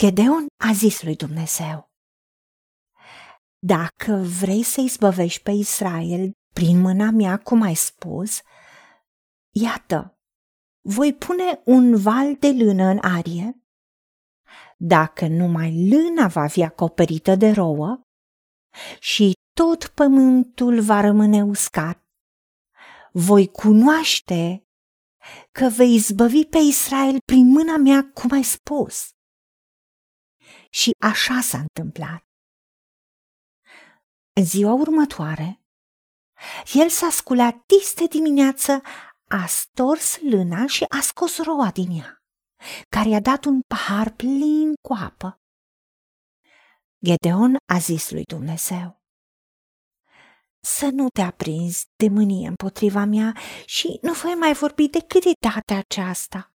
Gedeon a zis lui Dumnezeu, Dacă vrei să izbăvești pe Israel prin mâna mea, cum ai spus, iată, voi pune un val de lână în arie. Dacă numai lâna va fi acoperită de rouă și tot pământul va rămâne uscat, voi cunoaște că vei izbăvi pe Israel prin mâna mea, cum ai spus. Și așa s-a întâmplat. În ziua următoare, el s-a sculat dis de dimineață, a stors lâna și a scos roa din ea, care i-a dat un pahar plin cu apă. Gedeon a zis lui Dumnezeu, să nu te aprinzi de mânie împotriva mea și nu voi mai vorbi decât de data aceasta.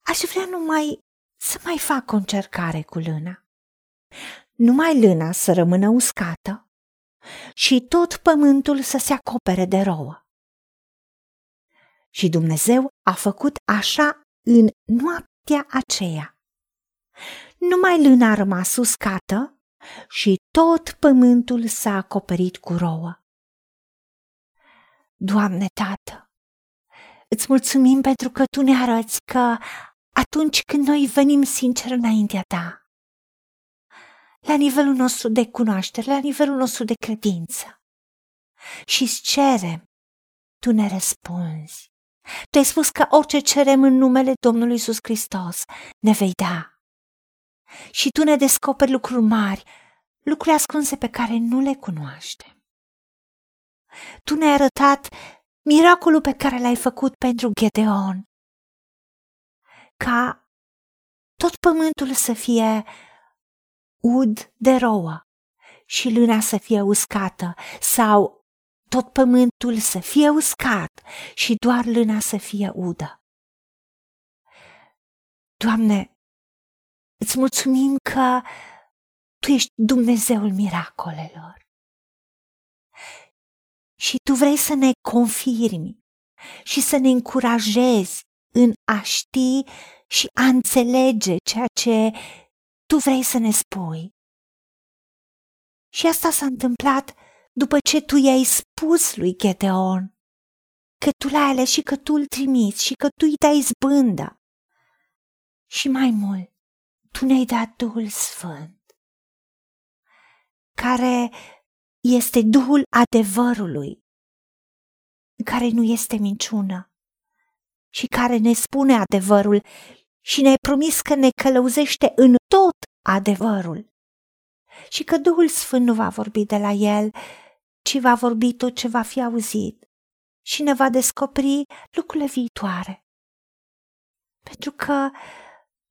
Aș vrea numai să mai fac o încercare cu lâna. Numai lâna să rămână uscată și tot pământul să se acopere de rouă. Și Dumnezeu a făcut așa în noaptea aceea. Numai lâna a rămas uscată și tot pământul s-a acoperit cu rouă. Doamne, Tată, îți mulțumim pentru că Tu ne arăți că atunci când noi venim sincer înaintea Ta, la nivelul nostru de cunoaștere, la nivelul nostru de credință, și îți cerem, Tu ne răspunzi. Tu ai spus că orice cerem în numele Domnului Isus Hristos ne vei da și tu ne descoperi lucruri mari, lucruri ascunse pe care nu le cunoaștem. Tu ne-ai arătat miracolul pe care l-ai făcut pentru Gedeon, ca tot pământul să fie ud de rouă și lâna să fie uscată sau tot pământul să fie uscat și doar lâna să fie udă. Doamne, Îți mulțumim că Tu ești Dumnezeul miracolelor. Și Tu vrei să ne confirmi și să ne încurajezi în a ști și a înțelege ceea ce Tu vrei să ne spui. Și asta s-a întâmplat după ce Tu i-ai spus lui Gedeon că Tu l-ai ales și că Tu îl trimiți și că Tu îi dai zbândă. Și mai mult, tu ne-ai dat Duhul Sfânt, care este Duhul adevărului, care nu este minciună și care ne spune adevărul și ne-ai promis că ne călăuzește în tot adevărul și că Duhul Sfânt nu va vorbi de la el, ci va vorbi tot ce va fi auzit și ne va descoperi lucrurile viitoare. Pentru că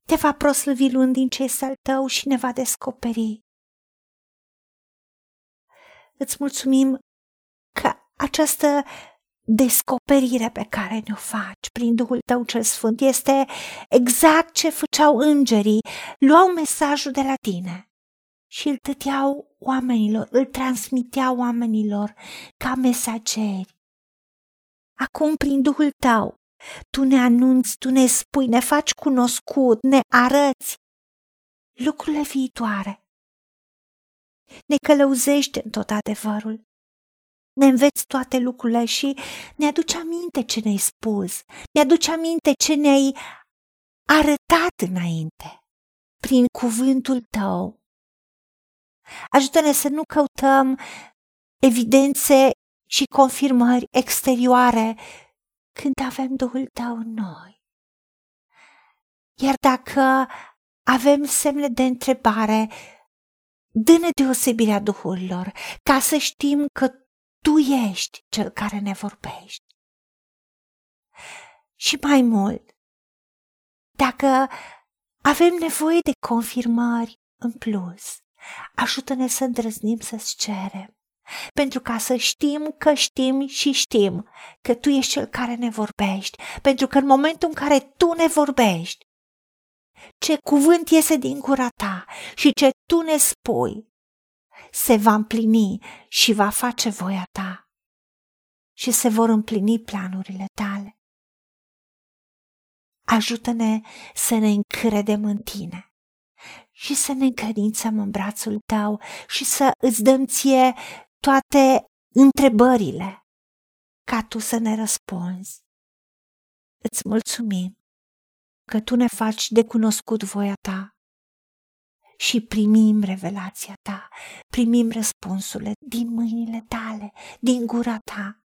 te va proslăvi luând din ce este al tău și ne va descoperi. Îți mulțumim că această descoperire pe care ne-o faci prin Duhul Tău cel Sfânt este exact ce făceau îngerii, luau mesajul de la tine și îl tăteau oamenilor, îl transmiteau oamenilor ca mesageri. Acum, prin Duhul Tău, tu ne anunți, tu ne spui, ne faci cunoscut, ne arăți lucrurile viitoare. Ne călăuzește în tot adevărul. Ne înveți toate lucrurile și ne aduce aminte ce ne-ai spus, ne aduce aminte ce ne-ai arătat înainte, prin cuvântul tău. Ajută-ne să nu căutăm evidențe și confirmări exterioare când avem Duhul Tău în noi. Iar dacă avem semne de întrebare, dă-ne deosebirea Duhurilor, ca să știm că Tu ești Cel care ne vorbești. Și mai mult, dacă avem nevoie de confirmări în plus, ajută-ne să îndrăznim să-ți cerem pentru ca să știm că știm și știm că Tu ești Cel care ne vorbești, pentru că în momentul în care Tu ne vorbești, ce cuvânt iese din gura Ta și ce Tu ne spui, se va împlini și va face voia Ta și se vor împlini planurile Tale. Ajută-ne să ne încredem în Tine și să ne încredințăm în brațul tău și să îți dăm ție toate întrebările ca tu să ne răspunzi. Îți mulțumim că tu ne faci de cunoscut voia ta și primim revelația ta, primim răspunsurile din mâinile tale, din gura ta.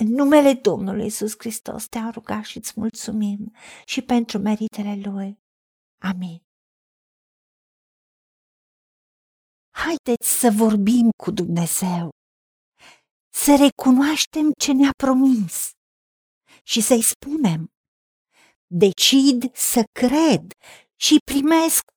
În numele Domnului Isus Hristos te-am rugat și îți mulțumim și pentru meritele Lui. Amin. Haideți să vorbim cu Dumnezeu, să recunoaștem ce ne-a promis și să-i spunem, decid să cred și primesc